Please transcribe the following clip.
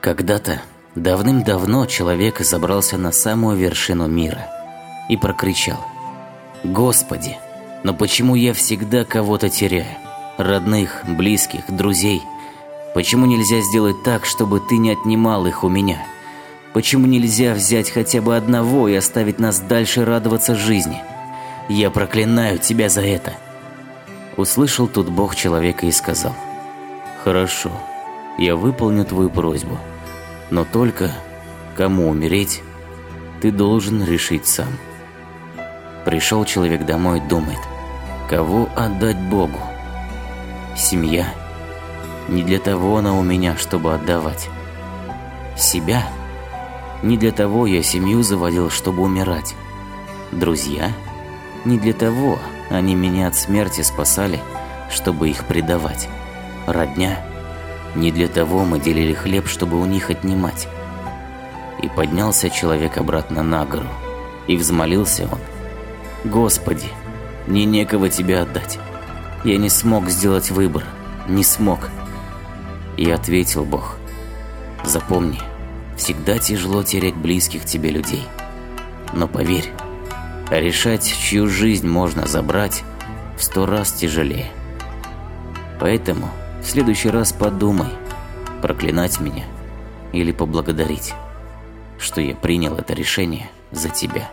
Когда-то, давным-давно, человек забрался на самую вершину мира и прокричал «Господи, но почему я всегда кого-то теряю? Родных, близких, друзей? Почему нельзя сделать так, чтобы ты не отнимал их у меня? Почему нельзя взять хотя бы одного и оставить нас дальше радоваться жизни? Я проклинаю тебя за это!» Услышал тут Бог человека и сказал «Хорошо, я выполню твою просьбу, но только кому умереть, ты должен решить сам». Пришел человек домой думает, кого отдать Богу? Семья? Не для того она у меня, чтобы отдавать. Себя? Не для того я семью заводил, чтобы умирать. Друзья? Не для того они меня от смерти спасали, чтобы их предавать. Родня? Не для того мы делили хлеб, чтобы у них отнимать. И поднялся человек обратно на гору, и взмолился он – Господи, мне некого Тебе отдать. Я не смог сделать выбор, не смог. И ответил Бог, запомни, всегда тяжело терять близких тебе людей. Но поверь, решать, чью жизнь можно забрать, в сто раз тяжелее. Поэтому в следующий раз подумай, проклинать меня или поблагодарить, что я принял это решение за тебя.